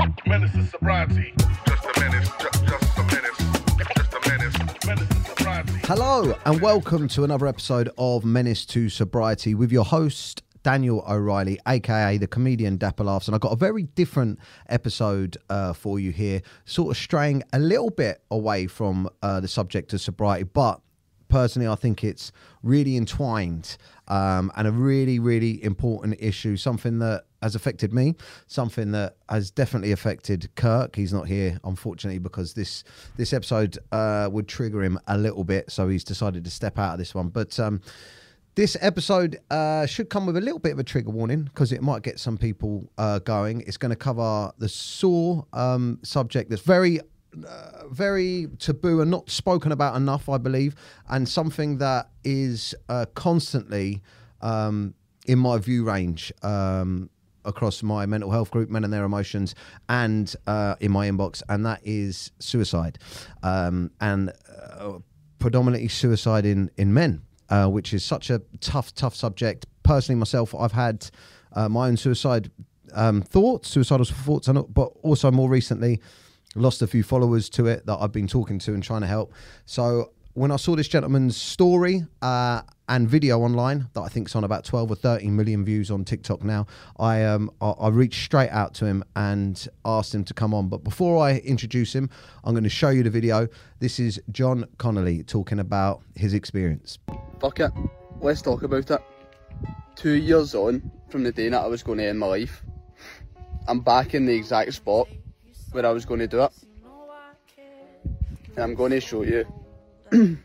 Menace to sobriety. Hello, and welcome to another episode of Menace to Sobriety with your host, Daniel O'Reilly, aka the comedian Dapper Laughs. And I've got a very different episode uh, for you here, sort of straying a little bit away from uh, the subject of sobriety, but personally, I think it's really entwined um, and a really, really important issue. Something that has affected me, something that has definitely affected Kirk. He's not here, unfortunately, because this this episode uh, would trigger him a little bit, so he's decided to step out of this one. But um, this episode uh, should come with a little bit of a trigger warning because it might get some people uh, going. It's going to cover the sore um, subject that's very uh, very taboo and not spoken about enough, I believe, and something that is uh, constantly um, in my view range um, across my mental health group, Men and Their Emotions, and uh, in my inbox, and that is suicide, um, and uh, predominantly suicide in in men, uh, which is such a tough, tough subject. Personally, myself, I've had uh, my own suicide um, thoughts, suicidal thoughts, but also more recently lost a few followers to it that I've been talking to and trying to help. So when I saw this gentleman's story uh, and video online that I think's on about 12 or 13 million views on TikTok now, I um I, I reached straight out to him and asked him to come on. But before I introduce him, I'm going to show you the video. This is John Connelly talking about his experience. Fuck it. Let's talk about it. Two years on from the day that I was going to end my life, I'm back in the exact spot where I was going to do it. And I'm going to show you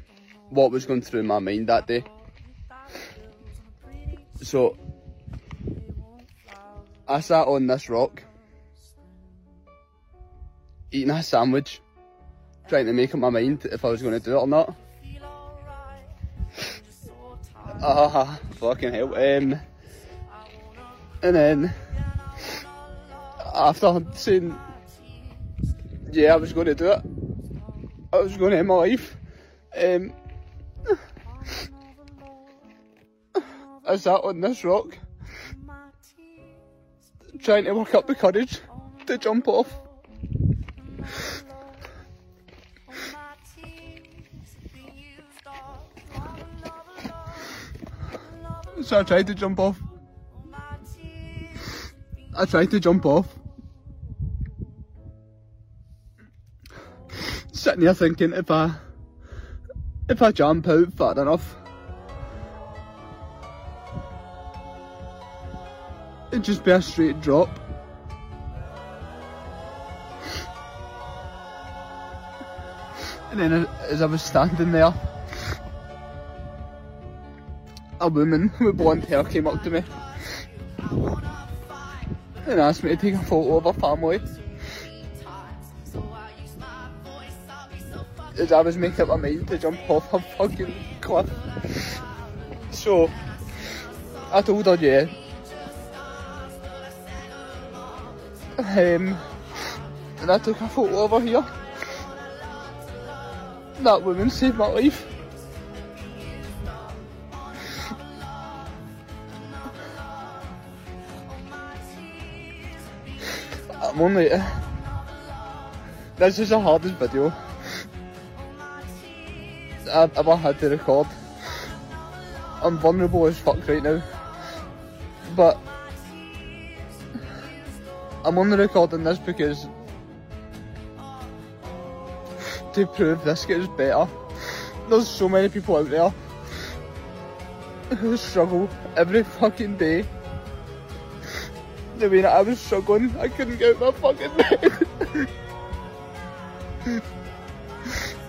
what was going through my mind that day. So, I sat on this rock, eating a sandwich, trying to make up my mind if I was going to do it or not. Ah, fucking hell. Um, and then, after saying, yeah, I was going to do it, I was going to end my life, um, I sat on this rock, trying to work up the courage to jump off. So I tried to jump off. I tried to jump off. Sitting here thinking if I if I jump out far enough it'd just be a straight drop. And then as I was standing there a woman with blonde hair came up to me and asked me to take a photo of her family. As I was making up my mind to jump off a fucking cliff. So, I told her yeah. Um, and I took a photo over here. That woman saved my life. I'm only. This is the hardest video I've ever had to record. I'm vulnerable as fuck right now. But I'm only recording this because to prove this gets better. There's so many people out there who struggle every fucking day the way that I was struggling, I couldn't get out my fucking bed.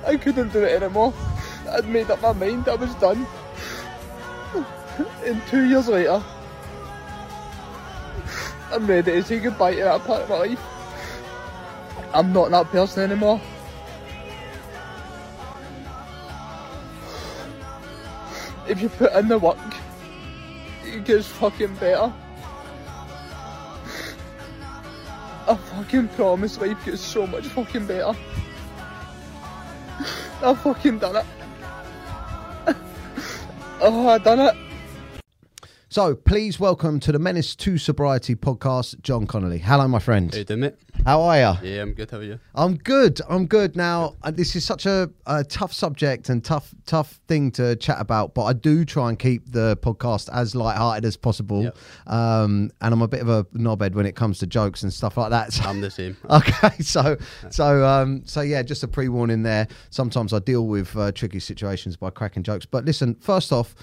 I couldn't do it anymore. I'd made up my mind, I was done. And two years later, I'm ready to say goodbye to that part of my life. I'm not that person anymore. If you put in the work, it gets fucking better. I fucking promise life gets so much fucking better. I fucking done it. Oh, I done it. So please welcome to the Menace to Sobriety podcast, John Connelly. Hello, my friend. How you doing, mate? How are you? Yeah, I'm good. How are you? I'm good. I'm good. Now, uh, this is such a, a tough subject and tough, tough thing to chat about, but I do try and keep the podcast as light-hearted as possible. Yep. Um, and I'm a bit of a knobhead when it comes to jokes and stuff like that. So- I'm the same. Okay, so so um, so yeah, just a pre-warning there. Sometimes I deal with uh, tricky situations by cracking jokes. But listen, first off,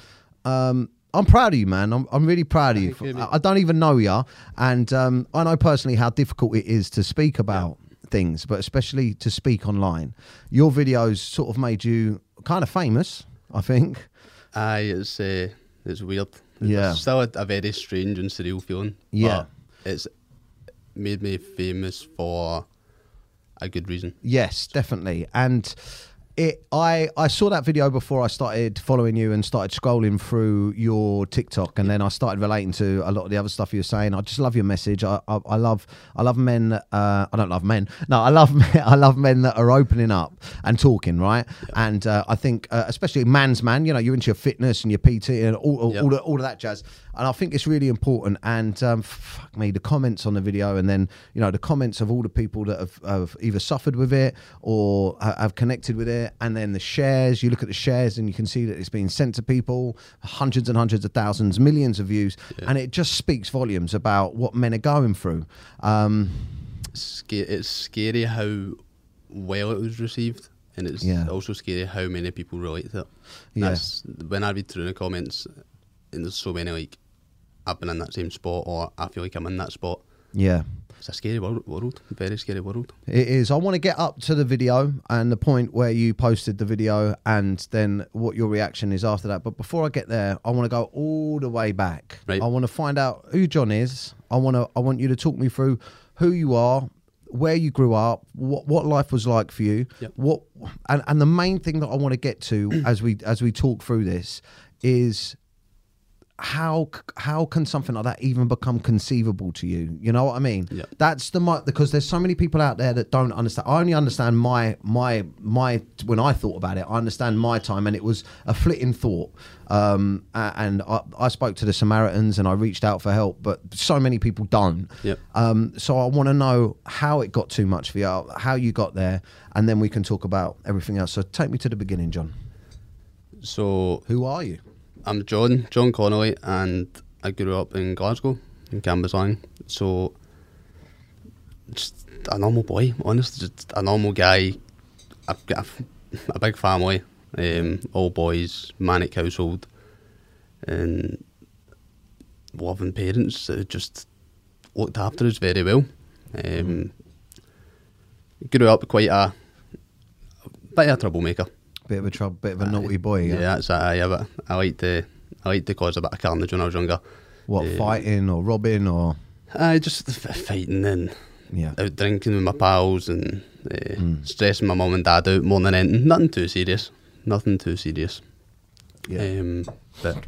um, I'm proud of you, man. I'm, I'm really proud of you. Mate. I I don't even know you, and um, I know personally how difficult it is to speak about things, but especially to speak online. Your videos sort of made you kind of famous, I think. Aye, it's uh, it's weird. Yeah. It's still a, a very strange and surreal feeling. Yeah. it's made me famous for a good reason. Yes, definitely. And it I I saw that video before I started following you and started scrolling through your TikTok and then I started relating to a lot of the other stuff you were saying. I just love your message. I I, I love I love men uh, I don't love men. No, I love men, I love men that are opening up and talking, right? And uh, I think uh, especially man's man, you know, you're into your fitness and your PT and all all, Yep. all, all of that jazz. And I think it's really important. And um, fuck me, the comments on the video, and then you know the comments of all the people that have, have either suffered with it or have connected with it, and then the shares. You look at the shares, and you can see that it's being sent to people, hundreds and hundreds of thousands, millions of views, and it just speaks volumes about what men are going through. Um, it's scary how well it was received, and it's Yeah. also scary how many people relate to it. Yeah. When I read through the comments, and there's so many like, I've been in that same spot, or I feel like I'm in that spot. yeah. It's a scary world, world very scary world. It is. I want to get up to the video and the point where you posted the video and then what your reaction is after that. But before I get there, I want to go all the way back. Right. I want to find out who John is. I want to I want you to talk me through who you are, where you grew up, what what life was like for you. Yep. What and and the main thing that I want to get to as we as we talk through this is how how can something like that even become conceivable to you? You know what I mean? Yeah. That's the because there's so many people out there that don't understand. I only understand my my my when I thought about it. I understand my time, and it was a flitting thought. Um, and I, I spoke to the Samaritans, and I reached out for help, but so many people don't. Yep. Um, so I want to know how it got too much for you, how you got there, and then we can talk about everything else. So take me to the beginning, John. So Who are you? I'm John, John Connelly, and I grew up in Glasgow, in Cambuslang. So, just a normal boy, honestly, just a normal guy. I've got a, a big family, um, all boys, manic household, and loving parents that just looked after us very well. Um, grew up quite a, bit of a troublemaker. Bit of a trouble, bit of a naughty boy. Yeah, Yeah. that's it. yeah. but I like to I like to cause a bit of carnage when I was younger. What Um, fighting or robbing or I just f- fighting and yeah. out drinking with my pals and uh, Mm. stressing my mum and dad out more than anything. Nothing too serious. Nothing too serious. Yeah. Um, but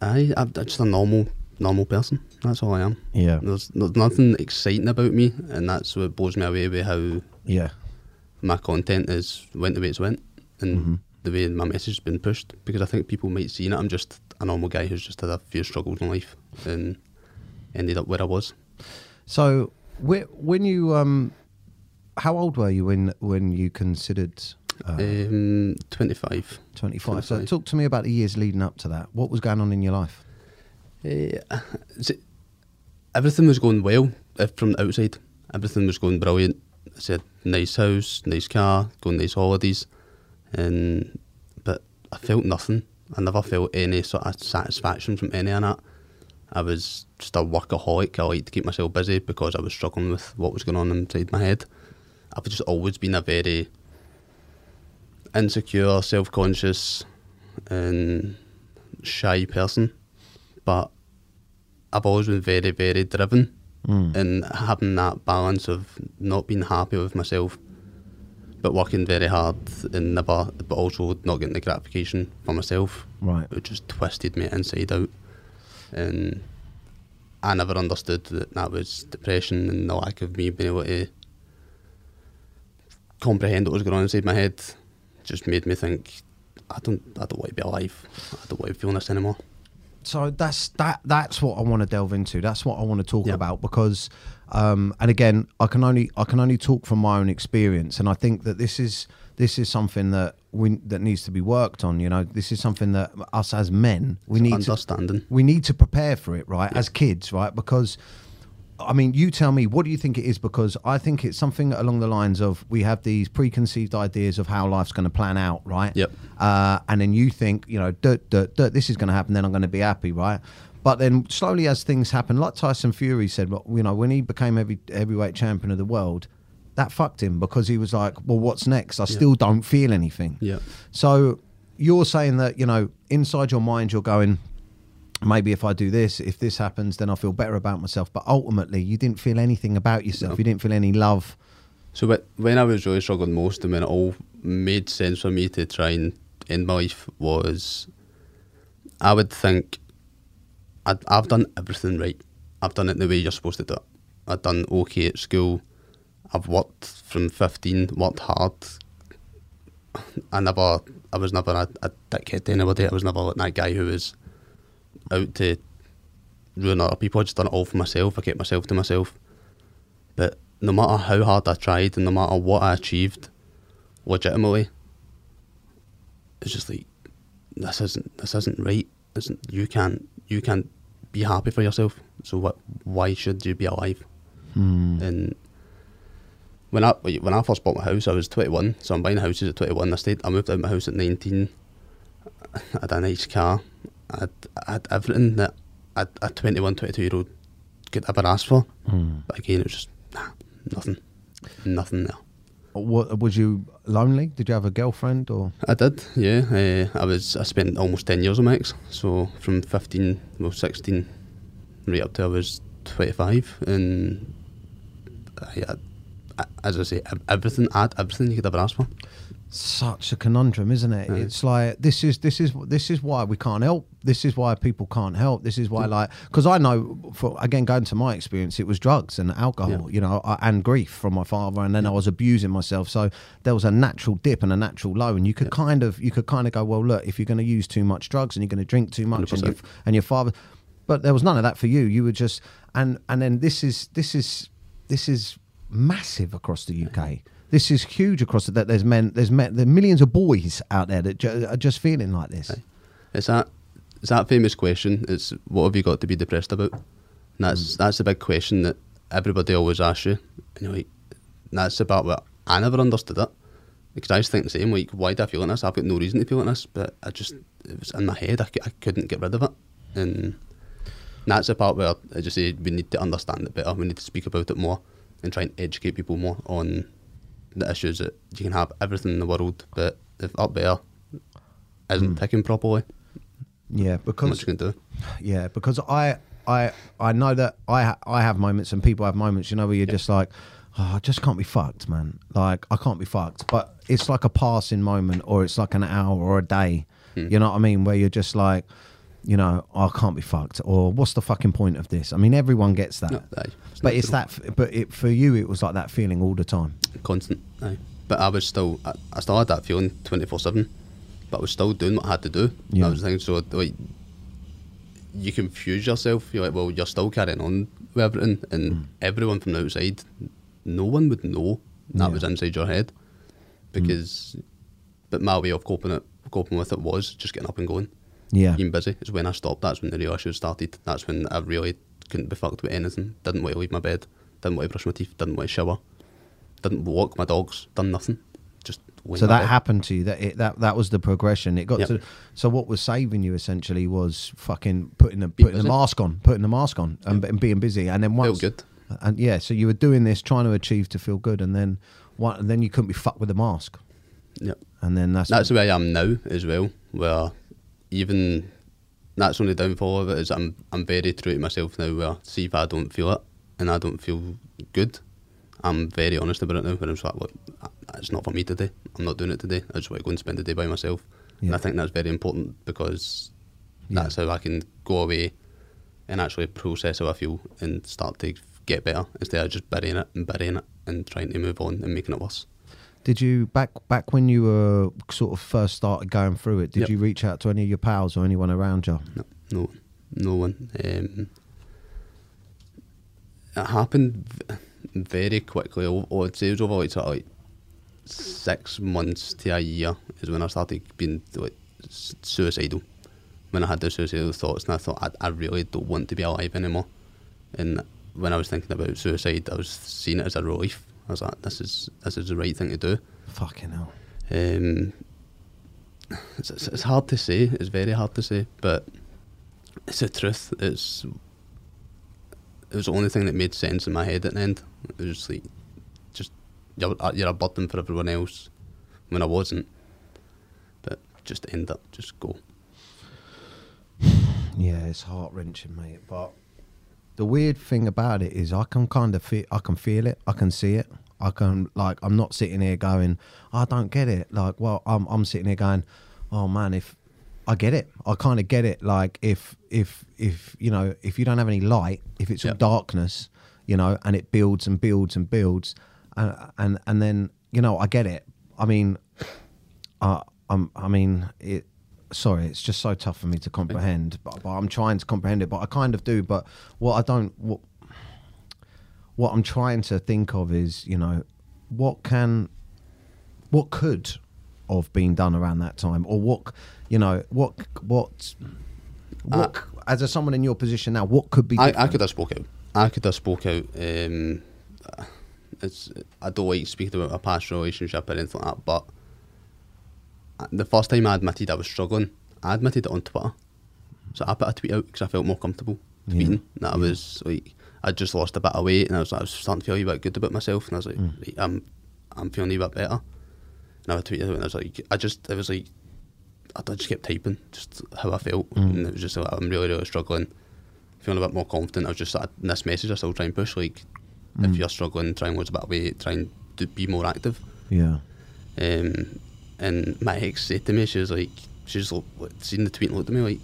I I'm just a normal normal person. That's all I am. Yeah. There's there's nothing exciting about me, and that's what blows me away with how Yeah. my content is went the way it's went and Mhm. the way my message has been pushed because I think people might see it. I'm just a normal guy who's just had a few struggles in life and ended up where I was. So when you um, how old were you when when you considered uh, Um, 25. 25? So talk to me about the years leading up to that. What was going on in your life? Uh, everything was going well uh, from the outside. Everything was going brilliant. I said, nice house, nice car, going nice holidays. And But I felt nothing. I never felt any sort of satisfaction from any of that. I was just a workaholic. I liked to keep myself busy because I was struggling with what was going on inside my head. I've just always been a very insecure, self conscious, and shy person. But I've always been very, very driven Mm. and having that balance of not being happy with myself, but working very hard and never, but also not getting the gratification for myself. Right. It just twisted me inside out, and I never understood that that was depression and the lack of me being able to comprehend what was going on inside my head. Just made me think, I don't, I don't want to be alive. I don't want to feel this anymore. So that's that that's what I want to delve into. That's what I want to talk Yeah. about because um and again, I can only I can only talk from my own experience and I think that this is this is something that we that needs to be worked on, you know. This is something that us as men, we need to understanding. we need to prepare for it, right? As kids, right? Because I mean, you tell me, what do you think it is? Because I think it's something along the lines of we have these preconceived ideas of how life's going to plan out, right? Yep. Uh, and then you think, you know, dirt, dirt, dirt, this is going to happen, then I'm going to be happy, right? But then slowly as things happen, like Tyson Fury said, well, you know, when he became heavy, heavyweight champion of the world, that fucked him because he was like, well, what's next? I still don't feel anything. Yeah. So you're saying that, you know, inside your mind, you're going, maybe if I do this, if this happens, then I feel better about myself. But ultimately, you didn't feel anything about yourself. You didn't feel any love. So wh- when I was really struggling most and when it all made sense for me to try and end my life was I would think I'd, I've done everything right. I've done it the way you're supposed to do it. I've done okay at school. I've worked from 15, worked hard. I never, I was never a, a dickhead to anybody. I was never like that guy who was out to ruin other people. I just done it all for myself. I kept myself to myself. But no matter how hard I tried and no matter what I achieved, legitimately, it's just like this isn't this isn't right. Isn't you can't you can't be happy for yourself. So what? Why should you be alive? Hmm. And when I when I first bought my house, I was twenty one. So I'm buying houses at twenty one. I stayed. I moved out of my house at nineteen. I had a nice car. I had, I had everything that a, a 21, 22 year old could ever ask for. But again, it was just nah, nothing, nothing there. What was you lonely? Did you have a girlfriend or? I did, yeah. Uh, I was. I spent almost ten years with my ex. So from fifteen, well, sixteen, right up to I was twenty-five, and I had, as I say, everything. I had everything you could ever ask for. Such a conundrum, isn't it? It's like this is this is this is why we can't help. This is why people can't help. This is why, like, because I know, for again, going to my experience, it was drugs and alcohol, Yeah. you know, and grief from my father, and then I was abusing myself. So there was a natural dip and a natural low, and you could kind of you could kind of go, well, look, if you're going to use too much drugs and you're going to drink too much, and, 100%. and your father, but there was none of that for you. You were just and and then this is this is this is massive across the UK. This is huge across the, that. There's men, there's men, there are millions of boys out there that ju- are just feeling like this. It's that. It's that famous question. It's what have you got to be depressed about? And that's that's the big question that everybody always asks you. And you're like, that's the part where I never understood it because I used to think the same. Like, why do I feel like this? I've got no reason to feel like this, but I just it was in my head. I, I couldn't get rid of it, and that's the part where I just say we need to understand it better. We need to speak about it more and try and educate people more on the issues that you can have everything in the world, but if up there isn't hmm. ticking properly, Yeah, because much you can do? yeah, because I I I know that I I have moments and people have moments, you know, where you're just like, oh, I just can't be fucked, man. Like I can't be fucked, but it's like a passing moment, or it's like an hour or a day. Hmm. You know what I mean? Where you're just like. You know, oh, I can't be fucked, or what's the fucking point of this? I mean, everyone gets that, No, aye, but it's that. f- But it, for you, it was like that feeling all the time. constant. Aye. But I was still, I, I still had that feeling twenty four seven. But I was still doing what I had to do. Yeah. I was thinking so like, you confuse yourself. You're like, well, you're still carrying on with everything, and mm. everyone from the outside, no one would know that Yeah. was inside your head, mm. because. But my way of coping it, coping with it was just getting up and going. Yeah, being busy is when I stopped. That's when the real issues started. That's when I really couldn't be fucked with anything. Didn't want to leave my bed. Didn't want to brush my teeth. Didn't want to shower. Didn't walk my dogs. Done nothing. Just so that bed. happened to you. That it, that that was the progression. It got Yep. to. So what was saving you essentially was fucking putting the putting the mask on, putting the mask on, and, and being busy. And then Feel once good. And yeah, so you were doing this, trying to achieve to feel good, and then what? And then you couldn't be fucked with the mask. Yep. And then that's That's the way I am now as well. Where even that's the only downfall of it is I'm I'm very true to myself now. Where see if I don't feel it and I don't feel good, I'm very honest about it now. Where I'm like, look, it's not for me today. I'm not doing it today. I just want to go and spend the day by myself. Yeah. And I think that's very important because Yeah. that's how I can go away and actually process how I feel and start to get better instead of just burying it and burying it and trying to move on and making it worse. Did you back back when you were sort of first started going through it? Did Yep. you reach out to any of your pals or anyone around you? No, no. no one. Um, it happened very quickly. I would say it was over like sort of like six months to a year is when I started being like suicidal. When I had the suicidal thoughts, and I thought I, I really don't want to be alive anymore. And when I was thinking about suicide, I was seeing it as a relief. I was like, this is this is the right thing to do. Fucking hell. Um, it's, it's, it's hard to say. It's very hard to say, but it's the truth. It's it was the only thing that made sense in my head at the end. It was just like, just you're uh, you're a burden for everyone else when I wasn't. But just end up, just go. Yeah, it's heart wrenching, mate. But the weird thing about it is, I can kind of feel, I can feel it, I can see it, I can like, I'm not sitting here going, I don't get it. Like, well, I'm, I'm sitting here going, oh man, if I get it, I kind of get it. Like, if, if, if you know, if you don't have any light, if it's all darkness, you know, and it builds and builds and builds, and and and then you know, I get it. I mean, uh, I'm, I mean, it. Sorry, it's just so tough for me to comprehend, but, but I'm trying to comprehend it. But I kind of do. But what I don't, what, what I'm trying to think of is, you know, what can, what could have being done around that time, or what, you know, what, what, what, as a someone in your position now, what could be? I, I could have spoke out. I could have spoke out. Um, it's I don't like speaking about a past relationship or anything like that, but the first time I admitted I was struggling, I admitted it on Twitter. So I put a tweet out because I felt more comfortable tweeting. That I was like, I just lost a bit of weight, and I was, I was starting to feel a bit good about myself, and I was like, right, I'm, I'm feeling a bit better. And I tweeted out, and I was like, I just, it was like, I just kept typing just how I felt, and it was just like, I'm really, really struggling feeling a bit more confident. I was just in this message I still try and push like if you're struggling, try and lose a bit of weight, try and do, be more active. Yeah. Um, and my ex said to me, she was like, she just looked, seen the tweet and looked at me like,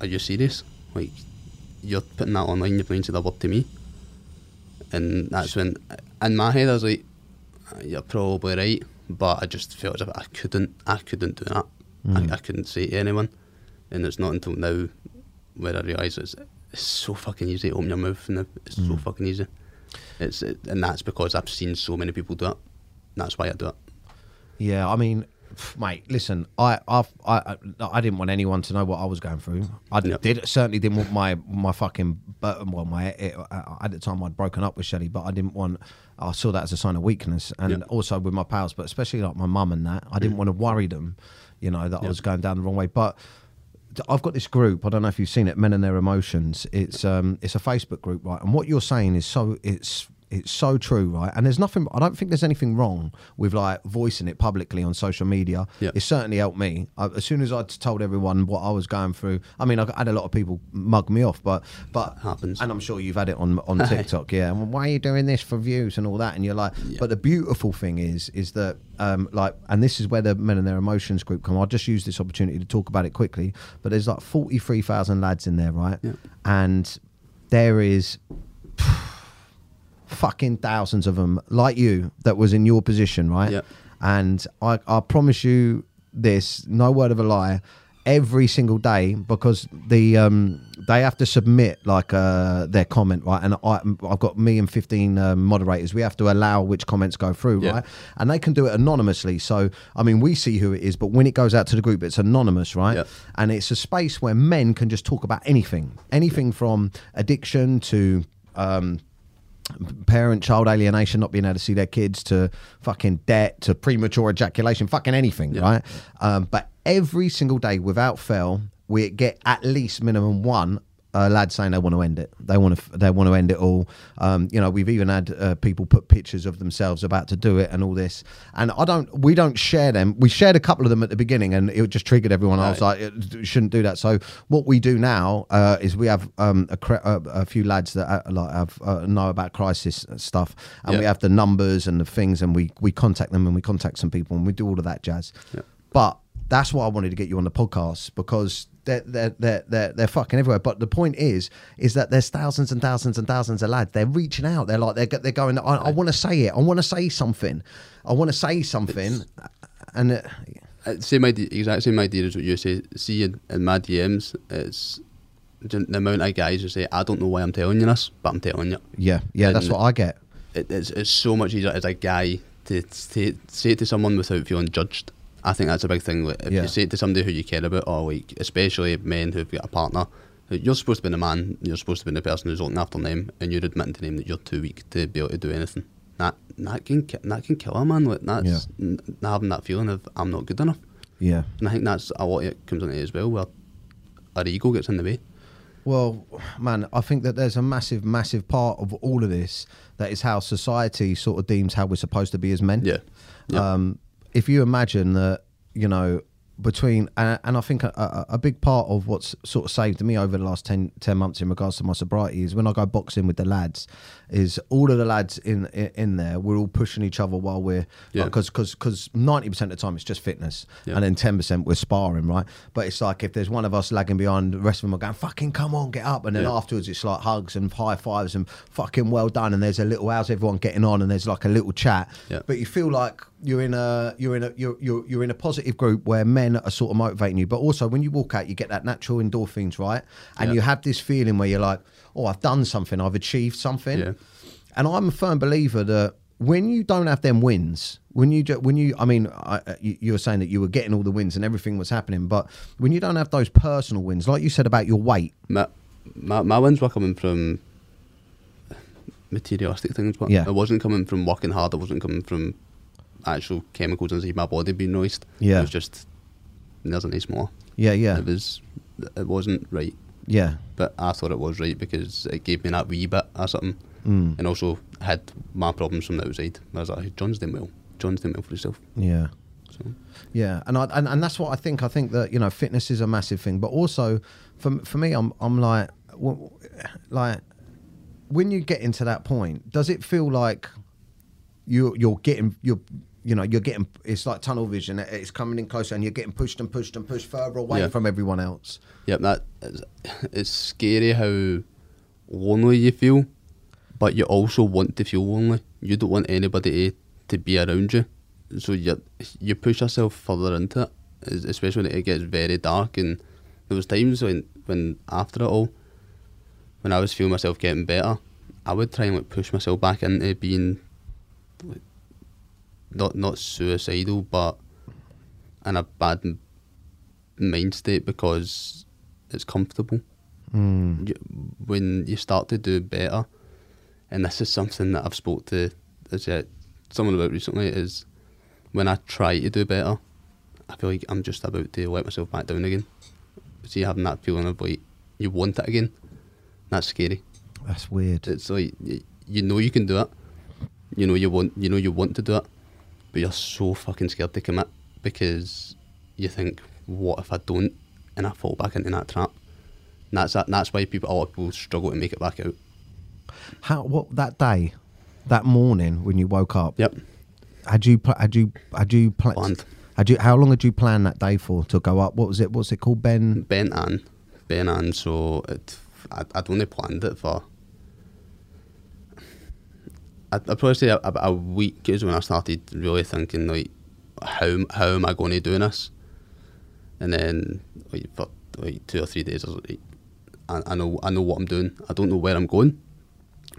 "Are you serious? Like, you're putting that online, you're playing to the word to me." And that's when, in my head, I was like, "Uh, "You're probably right," but I just felt as if I couldn't, I couldn't do that. I, mm. I couldn't say to anyone, and it's not until now where I realise it's, it's so fucking easy to open your mouth, and it's so mm. fucking easy. It's it, and that's because I've seen so many people do it. That's why I do it. Yeah, I mean, mate, listen, I, I've, I, I, I didn't want anyone to know what I was going through. I did certainly didn't want my my fucking, well, my it, uh, at the time I'd broken up with Shelley, but I didn't want. I saw that as a sign of weakness, and also with my pals, but especially like my mum and that, I didn't want to worry them, you know, that I was going down the wrong way, but. I've got this group. I don't know if you've seen it, Men and Their Emotions. It's um, it's a Facebook group, right? And what you're saying is so it's it's so true, right? And there's nothing. I don't think there's anything wrong with like voicing it publicly on social media. Yeah. It certainly helped me. I, as soon as I told everyone what I was going through, I mean, I had a lot of people mug me off, but but Happens. And I'm sure you've had it on on TikTok, yeah. And why are you doing this for views and all that? And you're like, but the beautiful thing is, is that um, like, and this is where the Men and Their Emotions group come. I'll just use this opportunity to talk about it quickly. But there's like 43,000 lads in there, right? Yeah. And there is fucking thousands of them like you that was in your position, right? Yep. And I, I promise you this, no word of a lie, every single day because the um they have to submit like uh their comment right and I, I've got me and 15 um, moderators we have to allow which comments go through Yeah. right and they can do it anonymously so I mean we see who it is but when it goes out to the group it's anonymous right Yeah. and it's a space where men can just talk about anything anything from addiction to um parent child alienation, not being able to see their kids, to fucking debt, to premature ejaculation, fucking anything, Yeah. right? Um, but every single day, without fail, we get at least minimum one. Uh, lad saying they want to end it. They want to. They want to end it all. Um, you know, we've even had uh, people put pictures of themselves about to do it and all this. And I don't. We don't share them. We shared a couple of them at the beginning, and it just triggered everyone. I was like, "It- shouldn't do that. So what we do now uh, is we have um, a, cre- a, a few lads that uh, like have uh, know about crisis stuff, and we have the numbers and the things, and we we contact them and we contact some people, and we do all of that jazz. But that's why I wanted to get you on the podcast because they're they're they're they're, they're fucking everywhere. But the point is, is that there's thousands and thousands and thousands of lads. They're reaching out. They're like they're they're going. I, I want to say it. I want to say something. I want to say something. and uh, Uh, same idea, exact same idea as what you say. See in, in my DMs, it's the amount of guys who say, "I don't know why I'm telling you this, but I'm telling you." Yeah, yeah, that's what I get. It, it's it's so much easier as a guy to, to say it to someone without feeling judged. I think that's a big thing. Like, if Yeah. you say it to somebody who you care about, or like especially men who've got a partner, you're supposed to be the man. You're supposed to be the person who's looking after them, and you're admitting to them that you're too weak to be able to do anything. That that can that can kill a man. Like that's Yeah. n- having that feeling of I'm not good enough. Yeah. And I think that's a lot of it comes into it as well, where our ego gets in the way. Well, man, I think that there's a massive, massive part of all of this that is how society sort of deems how we're supposed to be as men. Yeah. Yeah. Um, if you imagine that, you know, between and, and I think a, a, a big part of what's sort of saved me over the last 10, 10 months in regards to my sobriety is when I go boxing with the lads, is all of the lads in in, in there. We're all pushing each other while we're Yeah. because because because ninety percent of the time it's just fitness, Yeah. and then ten percent we're sparring, right? But it's like if there's one of us lagging behind, the rest of them are going fucking come on, get up, and then Yeah. afterwards it's like hugs and high fives and fucking well done, and there's a little how's everyone getting on, and there's like a little chat, Yeah. but you feel like you're in a you're in a you're, you're you're in a positive group where men are sort of motivating you but also when you walk out you get that natural endorphins right and Yeah. you have this feeling where you're like oh i've done something i've achieved something Yeah. and i'm a firm believer that when you don't have them wins when you when you i mean I, uh, you, you were saying that you were getting all the wins and everything was happening but when you don't have those personal wins like you said about your weight my, my my wins were coming from materialistic things, but Yeah. it wasn't coming from working hard. It wasn't coming from actual chemicals inside my body being released. Yeah. it was just there's a nice more. yeah yeah It was it wasn't right, yeah but I thought it was right because it gave me that wee bit or something, Mm. and also had my problems from the outside. I was like, John's doing well. John's doing well for himself. yeah So Yeah, and I and, and that's what I think. I think that you know fitness is a massive thing, but also for for me, I'm I'm like like when you get into that point, does it feel like you you're getting you're you know you're getting it's like tunnel vision. It's coming in closer, and you're getting pushed and pushed and pushed further away Yeah. from everyone else. Yep, that is, it's scary how lonely you feel, but you also want to feel lonely. You don't want anybody to, to be around you, so you you push yourself further into it, especially when it gets very dark. And there was times when when after it all, when I was feeling myself getting better, I would try and like push myself back into being like, not not suicidal, but in a bad mind state because it's comfortable. Mm. You- When you start to do better, and this is something that I've spoke to someone about recently is when I try to do better, I feel like I'm just about to let myself back down again. So you having that feeling of like you want it again, that's scary. That's weird. It's like you know you can do it, you know you want you know you want to do it, but you're so fucking scared to commit because you think, what if I don't, and I fall back into that trap. And that's that, that's why people a lot of people struggle to make it back out. How what that day, that morning when you woke up? Yep, Had you had you had you pl- Planned. Had you how long had you planned that day for to go up? What was it? What's it called? Ben. Ben and Ben and so it I, I'd only planned it for. I'd, I'd probably say about a week is when I started really thinking like, how how am I going to do this? And then like for like two or three days, I like, I, I know I know what I'm doing. I don't know where I'm going.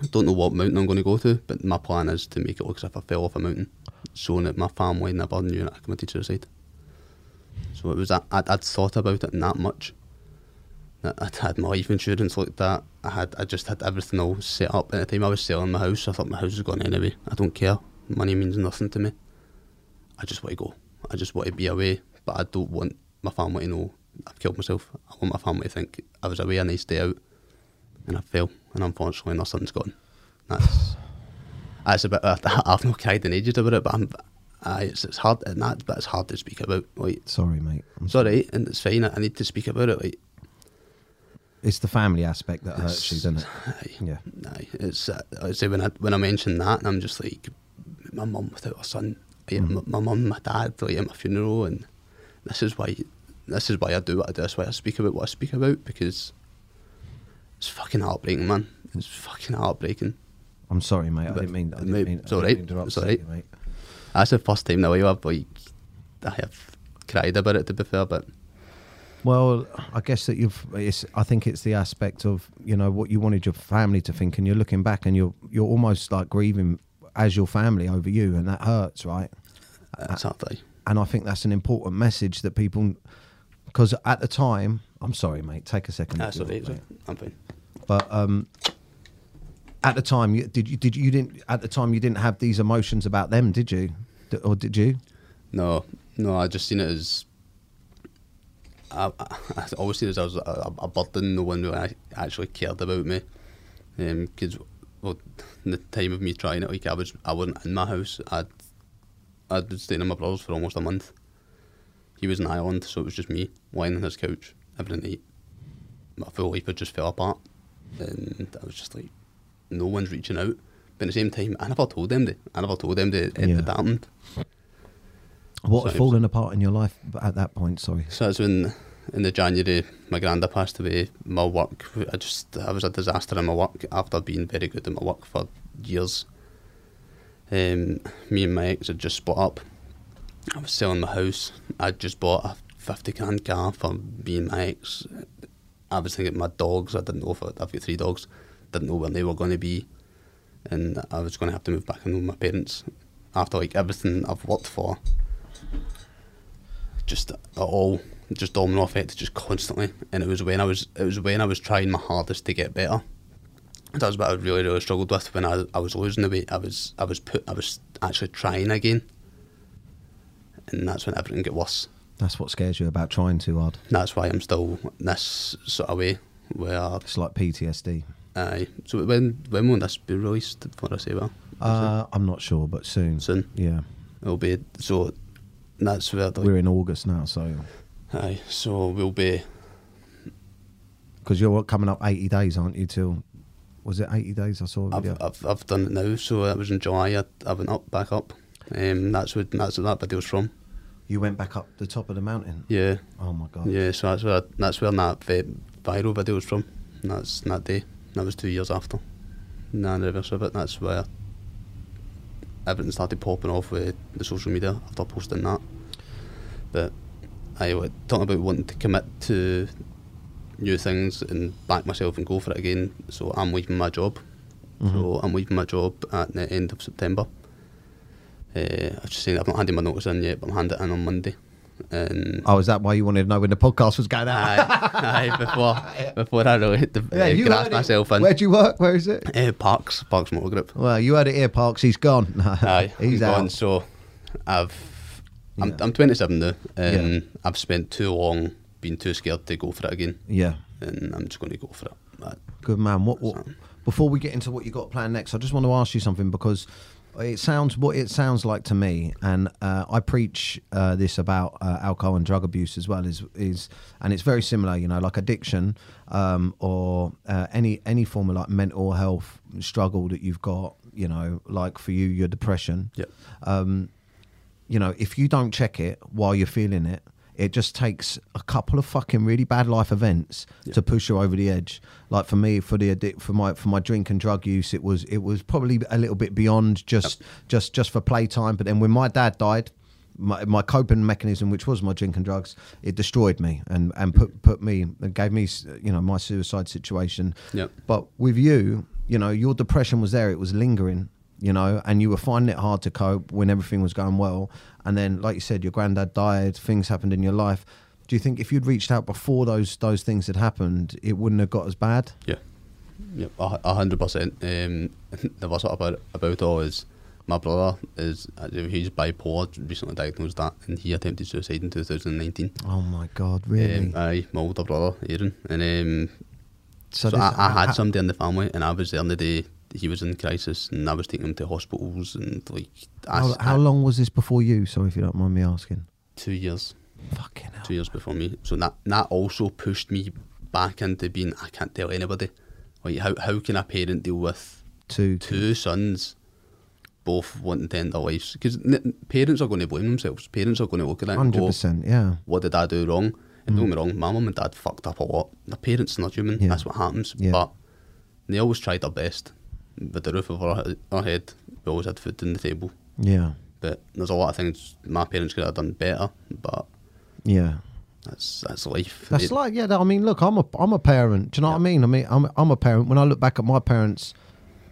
I don't know what mountain I'm going to go to, but my plan is to make it look as if I fell off a mountain, so that my family never knew that I committed suicide. So it was that I'd, I'd thought about it that much. I'd had my life insurance like that. I had I just had everything all set up. At the time I was selling my house, I thought my house was gone anyway. I don't care. Money means nothing to me. I just want to go. I just want to be away. But I don't want my family to know I've killed myself. I want my family to think I was away a nice day out and I fell. And unfortunately, my son's gone. That's that's a bit. I've not cried in ages about it, but I'm. I, it's, it's hard, and that, but it's hard to speak about. Like, Sorry, mate. I'm sorry, and it's fine. I I need to speak about it. Like, It's the family aspect that hurts you, doesn't it? Aye. Yeah. Aye. It's uh, I say when I when I mention that, I'm just like my mum without her son, like, my, my mum, my dad, like at my funeral, and this is why this is why I do what I do. That's why I speak about what I speak about because it's fucking heartbreaking, man. It's fucking heartbreaking. I'm sorry, mate. I didn't mean. I didn't mate, mean. it's alright. It's alright. mate. That's the first time now I've like I have cried about it. To be fair, but Well, I guess that you've. It's, I think it's the aspect of you know what you wanted your family to think, and you're looking back, and you're you're almost like grieving as your family over you, and that hurts, right? Exactly. And I think that's an important message that people, because at the time, I'm sorry, mate. Take a second. That's so I'm fine. But um, at the time, you, did you did you didn't at the time you didn't have these emotions about them, did you? D- Or did you? No, no, I just seen it as. I, I, I always seen it a, a burden. No one really actually cared about me. Um, because, well, in the time of me trying it, like I was, I wasn't in my house. I'd, I'd been staying in my brother's for almost a month. He was in Ireland, so it was just me lying on his couch every night. My full life had just fell apart, and I was just like, no one's reaching out. But at the same time, I never told them that. I never told them that it Yeah. had happened. What So had fallen apart in your life at that point? Sorry. So that's when, in the January, my granda passed away. My work, I just, I was a disaster in my work after being very good at my work for years. Um, me and my ex had just split up. I was selling my house. I'd just bought a 50 grand car for me and my ex. I was thinking my dogs, I didn't know if I, I've got three dogs, didn't know where they were going to be. And I was going to have to move back in with my parents after like everything I've worked for just at all just domino effect just constantly and it was when I was it was when I was trying my hardest to get better. That was what I really really struggled with when I, I was losing the weight. I was I was put I was actually trying again. And that's when everything got worse. That's what scares you about trying too hard. that's why I'm still this sort of way where It's like PTSD. aye. So when when will this be released for I say well Uh, I'm not sure, but soon. soon? Yeah, it'll be so that's where the, we're in August now, so aye so we'll be because you're coming up 80 days, aren't you? Till was it 80 days? I saw I've, video. I've, I've done it now, so it was in July. I, I went up, back up. Um, that's what that's what that video's from. you went back up the top of the mountain. Yeah, Oh my god. yeah. So that's where that's where that vi- viral video's from. And that's that day. That was two years after. Nah, the reverse of it. That's where everything started popping off with the social media after posting that. But I was talking about wanting to commit to new things and back myself and go for it again. So I'm leaving my job. So I'm leaving my job at the end of September. Uh, I was just saying I've not handed my notice in yet, but I'm handing it in on Monday. And Oh, is that why you wanted to know when the podcast was going out? aye, aye, before before I really hit the, Yeah, uh, you heard it. myself in. Where do you work? Where is it? Uh, Parks, Parks Motor Group. Well, you heard it here, Parks. He's gone. Aye, he's I'm out. gone. So I've I'm, Yeah. I'm 27 now, and Yeah. I've spent too long being too scared to go for it again, Yeah, and I'm just going to go for it. Good man. What, what? Before we get into what you got planned next, I just want to ask you something because it sounds what it sounds like to me, and uh, I preach uh, this about uh, alcohol and drug abuse as well. Is is and it's very similar, you know, like addiction um, or uh, any any form of like mental health struggle that you've got. You know, like for you, your depression. Yep. um, you know, if you don't check it while you're feeling it, it just takes a couple of fucking really bad life events to push you over the edge. Like for me, for the addic- for my for my drink and drug use, it was it was probably a little bit beyond just just just for playtime. But then when my dad died. My, my coping mechanism, which was my drink and drugs, it destroyed me and, and put put me and gave me, you know, my suicide situation. Yep. But with you, you know, your depression was there; it was lingering, you know, and you were finding it hard to cope when everything was going well. And then, like you said, your granddad died, things happened in your life. Do you think if you'd reached out before those those things had happened, it wouldn't have got as bad? yeah, yep, a hundred percent. Um, the worst part about about it all is my brother is he's bipolar, recently diagnosed that, and he attempted suicide in 2019. Oh my God, really? Um, aye, my older brother, Aaron. And um, so so I, I had ha- somebody in the family, and I was there on the day he was in crisis, and I was taking him to hospitals, and like I, How, how I- long was this before you? Sorry if you don't mind me asking. Two years, Fucking hell. two years before me. So that that also pushed me back into being I can't tell anybody. Like how how can a parent deal with Two, two sons? Both wanting to end their lives because parents are going to blame themselves. Parents are going to look at it and hundred go, percent. Yeah. what did I do wrong? And don't mm. get me wrong, my mum and dad fucked up a lot. The parents are not human. Yeah. That's what happens. Yeah. But they always tried their best. With the roof over our, head, we always had food on the table. Yeah. But there's a lot of things my parents could have done better. But Yeah. That's that's life. That's It- like yeah. I mean, look, I'm a I'm a parent. Do you know what I mean? I mean, I'm I'm a parent. When I look back at my parents,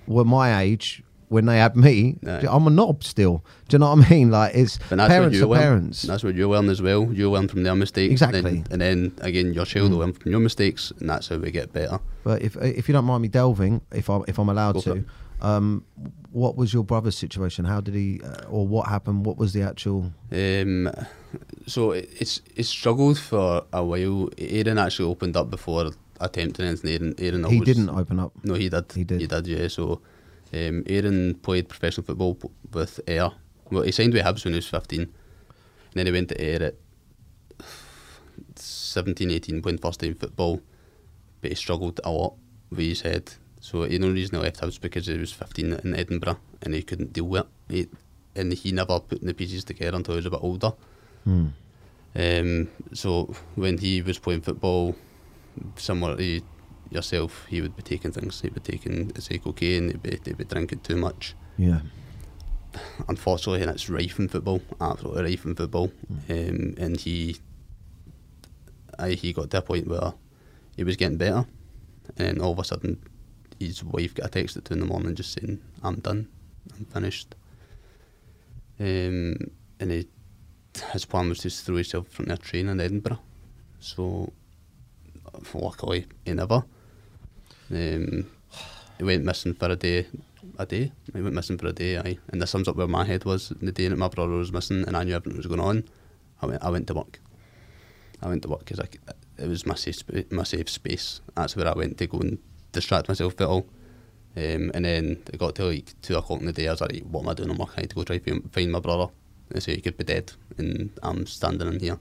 were my age when they had me. I'm a knob still. Do you know what I mean? Like it's parents what you are learn. parents. That's what you learn as well. You learn from their mistakes. Exactly. And then, and then again, your child will learn from your mistakes, and that's how we get better. But if if you don't mind me delving, if I if I'm allowed Go to, um, what was your brother's situation? How did he, uh, or what happened? What was the actual? Um, so it- it's it struggled for a while. Aaron actually opened up before attempting anything. Aaron, Aaron He didn't open up. No, he did. He did. He did. Yeah. So, Um, Aaron er played professional football with Ayr. Well, he signed with Hibs when he was 15. And then he went to Ayr at 17, 18, playing first team football. But he struggled a lot with his head. So the only reason he left Hibs because he was 15 in Edinburgh and he couldn't deal with it. He, and he never put the pieces together until he was a bit older. Mm. Um, so when he was playing football, somewhere he yourself, he would be taking things. He'd be taking, say, cocaine. He'd be, he'd be drinking too much. Yeah. Unfortunately, and it's rife in football, absolutely rife in football. Um, and he, I, he got to a point where he was getting better, and all of a sudden, his wife got a text at two in the morning just saying, "I'm done, I'm finished." Um, and he, his plan was to throw himself from their train in Edinburgh. So, luckily, he never. Um, I went missing for a day. A day? It went missing for a day, aye. And this sums up where my head was the day that my brother was missing and I knew everything was going on. I went, I went to work. I went to work because it was my safe, my safe space. That's where I went to go and distract myself a bit all. Um, and then it got to like 2 o'clock in the day. I was like, what am I doing? I'm working. I need to go try to find my brother. They say he could be dead. And I'm standing in here.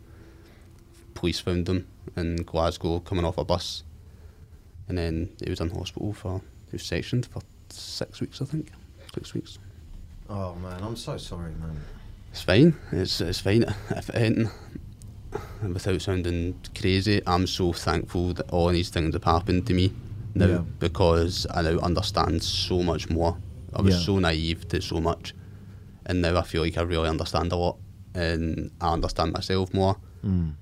Police found him in Glasgow coming off a bus. And then he was in hospital for he was sectioned for six weeks, I think, six weeks. Oh man, I'm so sorry, man. It's fine. It's it's fine. If hadn't, without sounding crazy, I'm so thankful that all these things have happened to me now Yeah. because I now understand so much more. I was Yeah. so naive to so much, and now I feel like I really understand a lot, and I understand myself more. Mm.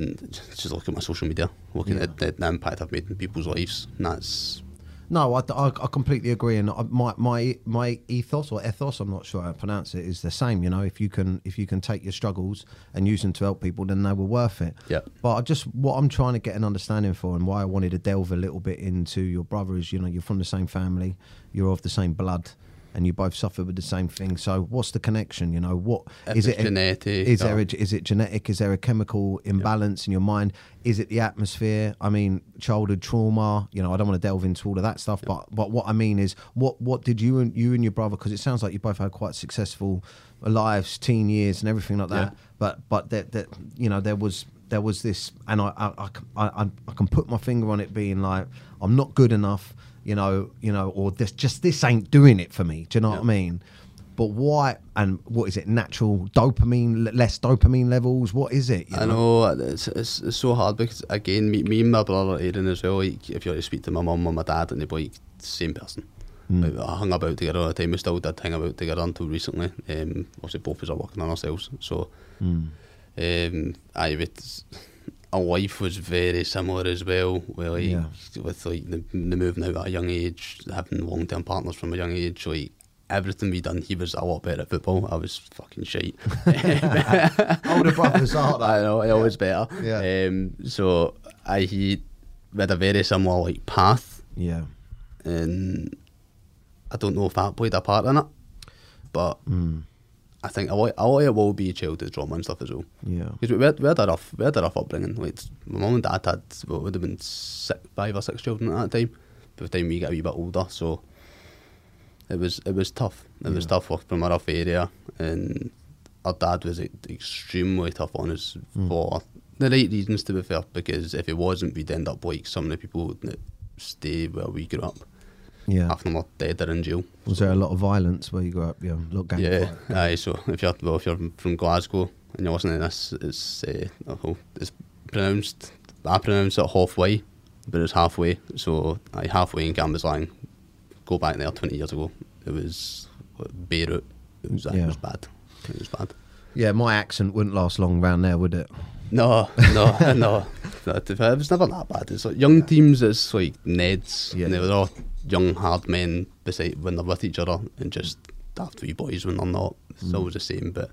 And just look at my social media, looking Yeah. at the, the impact I've made in people's lives, and that's No, I, I, I completely agree, and I, my my my ethos or ethos, I'm not sure how to pronounce it, is the same. You know, if you can if you can take your struggles and use them to help people, then they were worth it. Yeah. But I just what I'm trying to get an understanding for, and why I wanted to delve a little bit into your brother is, you know, you're from the same family, you're of the same blood, and you both suffered with the same thing. So what's the connection? You know, what If is it? genetic Is there a, oh. is it genetic? Is there a chemical imbalance in your mind? Is it the atmosphere? I mean, childhood trauma. You know, I don't want to delve into all of that stuff, but but what I mean is, what what did you and you and your brother? Because it sounds like you both had quite successful lives, teen years, and everything like that. Yeah. But but that that you know there was there was this, and I I I I can put my finger on it, being like I'm not good enough. You know, you know, or this just this ain't doing it for me. Do you know what I mean? But why and what is it? Natural dopamine, less dopamine levels. What is it? you I know it's, it's, it's so hard because again, me, me and my brother Aaron as well. Like, if you were to speak to my mum or my dad, and they'd be like same person. Like, I hung about together all the time. We still did hang about together until recently. Um, obviously, both of us are working on ourselves. So, um, I would. Our life was very similar as well. Where like Yeah. with like the, the moving out at a young age, having long term partners from a young age, like. Everything we done, he was a lot better at football. I was fucking shite. Older brothers are I know, I always better. Yeah. Um, so I he had a very similar like path, Yeah. and I don't know if that played a part in it, but Mm. I think a lot, a lot of it will be childhood trauma and stuff as well. Yeah. Because we had, we had a rough, we had a rough upbringing. Like my mum and dad had what would have been six, five or six children at that time. By the time we got a wee bit older, so it was it was tough. It was tough work from a rough area, and our dad was extremely tough on us Mm. for the right reasons. To be fair, because if it wasn't, we'd end up like some of the people that stay where we grew up. Yeah. Half of them are dead or in jail. Was there a lot of violence where you grew up? Yeah. A lot of gang Yeah, fight? aye. So if you're well, if you're from Glasgow and you're listening to this, it's uh, it's pronounced. I pronounce it halfway, but it's halfway. So I halfway in Cambuslang. Go back there twenty years ago. It was Beirut. It was, Yeah. it was bad. It was bad. Yeah. My accent wouldn't last long round there, would it? No, no, no. it was never that bad. It's like young teams. It's like Neds. Yeah. And they were all young hard men beside when they're with each other, and just daft wee boys when they're not. It's Mm. always the same. But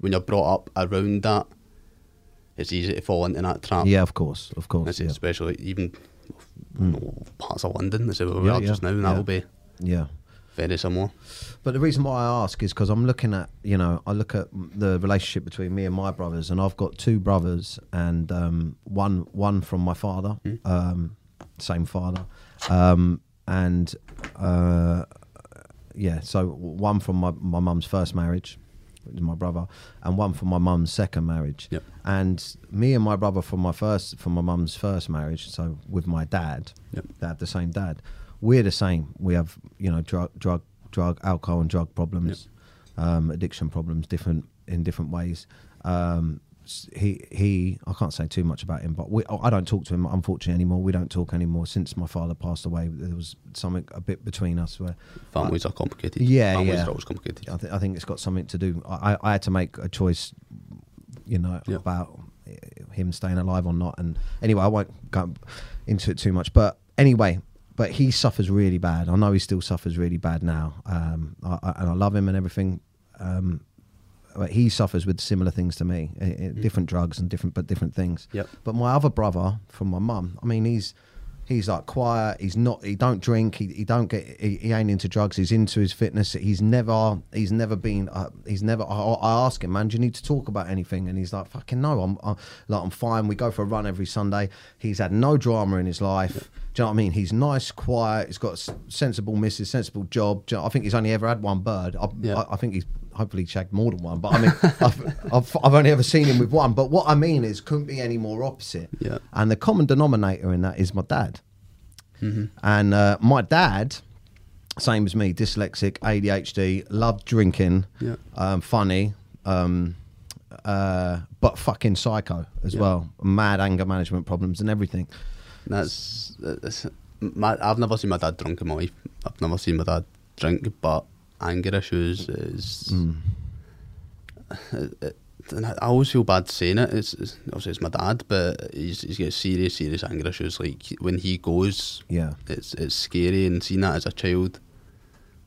when you're brought up around that, it's easy to fall into that trap. Yeah, of course, of course. Yeah. especially even you know, parts of London. That's where we Yeah, are yeah, just now, and yeah. that'll be yeah. very similar. But the reason why I ask is because I'm looking at, you know, I look at the relationship between me and my brothers, and I've got two brothers, and um, one one from my father, um, same father, um, and uh, yeah, so one from my my mum's first marriage, which is my brother, and one from my mum's second marriage. Yep. And me and my brother from my first from my mum's first marriage, so with my dad, Yep. they had the same dad. We're the same. We have you know drug drug drug alcohol and drug problems, um, addiction problems, different in different ways. Um, he he I can't say too much about him, but we, I don't talk to him unfortunately anymore. We don't talk anymore since my father passed away. There was something a bit between us where Families are complicated. Yeah, Families yeah. are always complicated. I, th- I think it's got something to do. I, I- had to make a choice, you know, Yeah. about him staying alive or not. And anyway, I won't go into it too much. But anyway, but he suffers really bad. I know he still suffers really bad now, um, I, I, and I love him and everything. Um, he suffers with similar things to me, eh, eh, different drugs and different, but different things. Yep. But my other brother from my mum, I mean, he's he's like quiet. He's not. He don't drink. He, he don't get. He, he ain't into drugs. He's into his fitness. He's never. He's never been. Uh, he's never. I, I ask him, man, do you need to talk about anything? And he's like, fucking no. I'm, I'm like, I'm fine. We go for a run every Sunday. He's had no drama in his life. Do you know what I mean? He's nice, quiet. He's got sensible missus, sensible job. You know- I think he's only ever had one bird. I, Yeah. I, I think he's hopefully shagged more than one. But I mean, I've, I've, I've only ever seen him with one. But what I mean is, couldn't be any more opposite. Yeah. And the common denominator in that is my dad. Mm-hmm. And uh, my dad, same as me, dyslexic, ADHD, loved drinking, Yeah. um, funny, um, uh, but fucking psycho as Yeah. well. Mad anger management problems and everything. That's, that's my, I've never seen my dad drunk in my life. I've never seen my dad drink, but anger issues is. Mm. It, it, and I always feel bad saying it. It's, it's obviously it's my dad, but he's he's got serious, serious anger issues. Like when he goes, Yeah. it's it's scary, and seeing that as a child,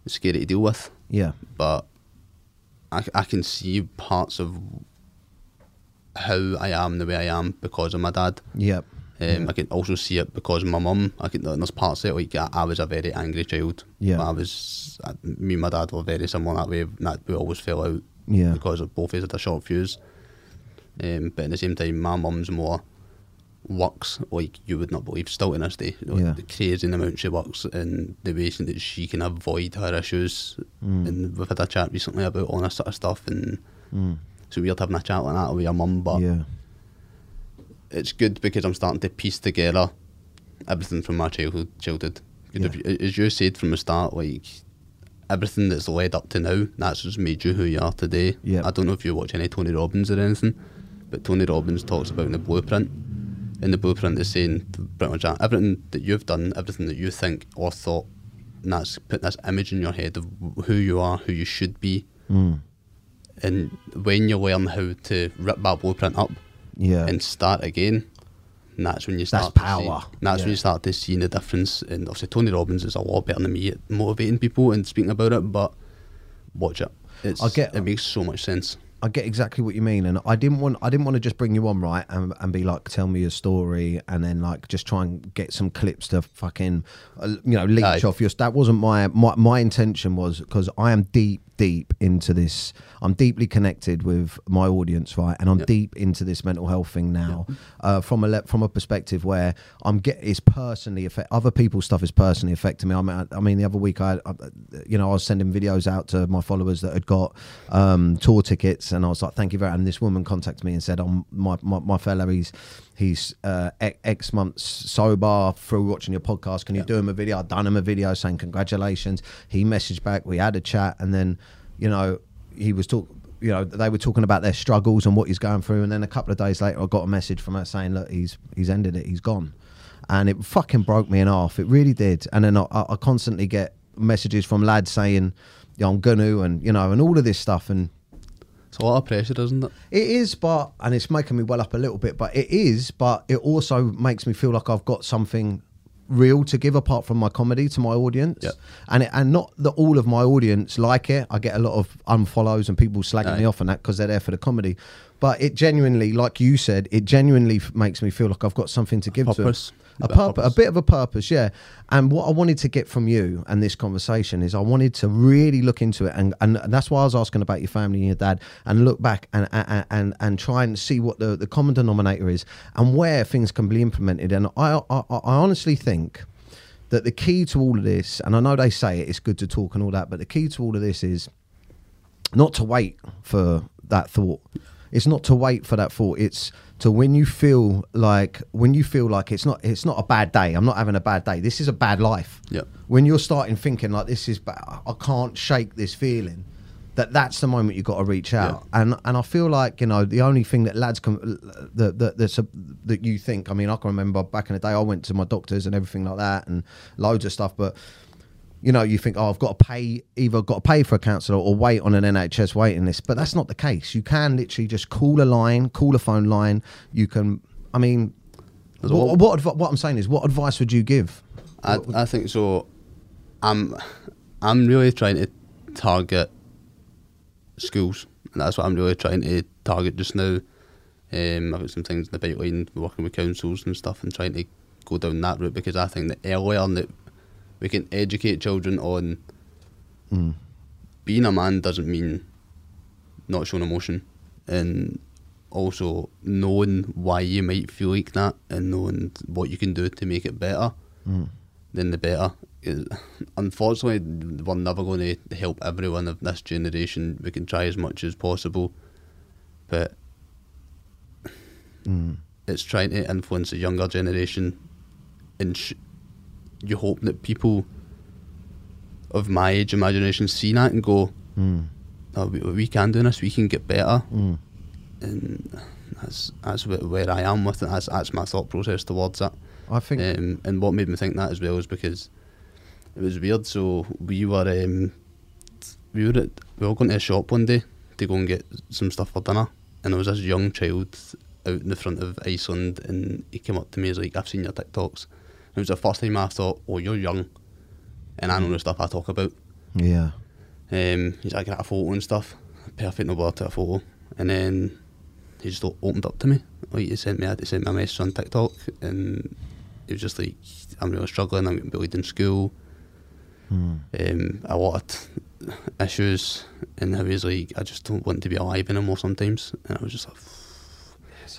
it's scary to deal with. Yeah. But I, I can see parts of how I am the way I am because of my dad. Yep. Um, I can also see it because my mum. I can. There's parts of it like I, I was a very angry child. Yeah. I was. I, me and my dad were very similar that way. That we always fell out. Yeah. Because of both of us had a short fuse. Um, but at the same time, my mum's more works like you would not believe still in this day. Know, Yeah. The crazy amount she works and the way that she can avoid her issues. Mm. And we've had a chat recently about all this sort of stuff. And it's weird having a chat like that with your mum, but yeah. It's good because I'm starting to piece together everything from my childhood. Childhood, Yeah. as you said from the start, like everything that's led up to now, that's what's made you who you are today. Yeah. I don't know if you watch any Tony Robbins or anything, but Tony Robbins talks about in the blueprint. In the blueprint, is saying pretty much everything that you've done, everything that you think or thought, and that's putting this image in your head of who you are, who you should be. Mm. And when you learn how to rip that blueprint up, Yeah. and start again. And that's when you That's start. to power. See, that's Yeah. when you start to see the difference. And obviously, Tony Robbins is a lot better than me at motivating people and speaking about it. But watch it. It's, I get- it makes so much sense. I get exactly what you mean, and I didn't want I didn't want to just bring you on right and, and be like, tell me your story, and then like just try and get some clips to fucking uh, you know leech Aye. off your. That wasn't my my my intention was because I am deep deep into this. I'm deeply connected with my audience, right, and I'm Yep. deep into this mental health thing now, uh, from a le- from a perspective where I'm get it's personally affect other people's stuff is personally affecting me. I mean, I, I mean the other week I, I, you know, I was sending videos out to my followers that had got um, tour tickets, and I was like, "Thank you very." Much. And this woman contacted me and said, "Oh, my my, my fella, he's he's uh, X, months sober through watching your podcast. Can you do him a video?" I done him a video saying congratulations. He messaged back. We had a chat, and then you know he was talk. You know, they were talking about their struggles and what he's going through, and then a couple of days later, I got a message from her saying, "Look, he's he's ended it. He's gone." and it fucking broke me in half. It really did. And then I, I constantly get messages from lads saying, "Yeah, I'm gonna," and you know, and all of this stuff. And It's a lot of pressure, isn't it? It is, but and it's making me well up a little bit. But it is, but it also makes me feel like I've got something real to give apart from my comedy to my audience. Yeah. And it, and not that all of my audience like it. I get a lot of unfollows and people slagging me off and that because they're there for the comedy. But it genuinely, like you said, it genuinely f- makes me feel like I've got something to give Purpose. to them. A A, bit of purpose, a purpose. bit of a purpose, yeah. And what I wanted to get from you and this conversation is I wanted to really look into it, and, and, and that's why I was asking about your family and your dad, and look back and and and, and try and see what the, the common denominator is and where things can be implemented. And I I, I honestly think that the key to all of this, and I know they say it, it's good to talk and all that, but the key to all of this is not to wait for that thought. It's not to wait for that thought. It's to when you feel like when you feel like it's not it's not a bad day. I'm not having a bad day. This is a bad life. Yep. When you're starting thinking like this is bad, I can't shake this feeling. That that's the moment you've got to reach out. Yeah. And and I feel like you know the only thing that lads can that that that's a, that you think. I mean, I can remember back in the day I went to my doctors and everything like that and loads of stuff, but you know, you think, oh, I've got to pay, either got to pay for a counsellor or wait on an NHS waiting list. But that's not the case. You can literally just call a line, call a phone line. You can, I mean, what, all- what, advi- what I'm saying is, what advice would you give? I, I think so. I'm I'm really trying to target schools. And that's what I'm really trying to target just now. Um, I've got some things in the pipeline, working with councils and stuff, and trying to go down that route because I think that earlier that we can educate children on hmm. being a man doesn't mean not showing emotion, and also knowing why you might feel like that and knowing what you can do to make it better hmm. then the better. Unfortunately, we're never going to help everyone of this generation. We can try as much as possible, but hmm. it's trying to influence the younger generation. And sh- you hope that people of my age, imagination, see that and go, oh, we, we can do this. We can get better. And that's that's where, where I am with it. That's that's my thought process towards it. I think, Um, and what made me think that as well is because it was weird. So we were um, we were at, we were going to a shop one day to go and get some stuff for dinner, and there was this young child out in the front of Iceland, and he came up to me and was like, "I've seen your TikToks." It was the first time I thought, "Oh, you're young," and I know the stuff I talk about. yeah. Um, he's like, I got a photo and stuff. Perfect, no bother to a photo. And then he just opened up to me. Like he sent me, he sent me a message on TikTok, and he was just like, I'm really struggling. I'm getting bullied in school. Um, a lot of issues, and he was like, I just don't want to be alive anymore sometimes. And I was just like,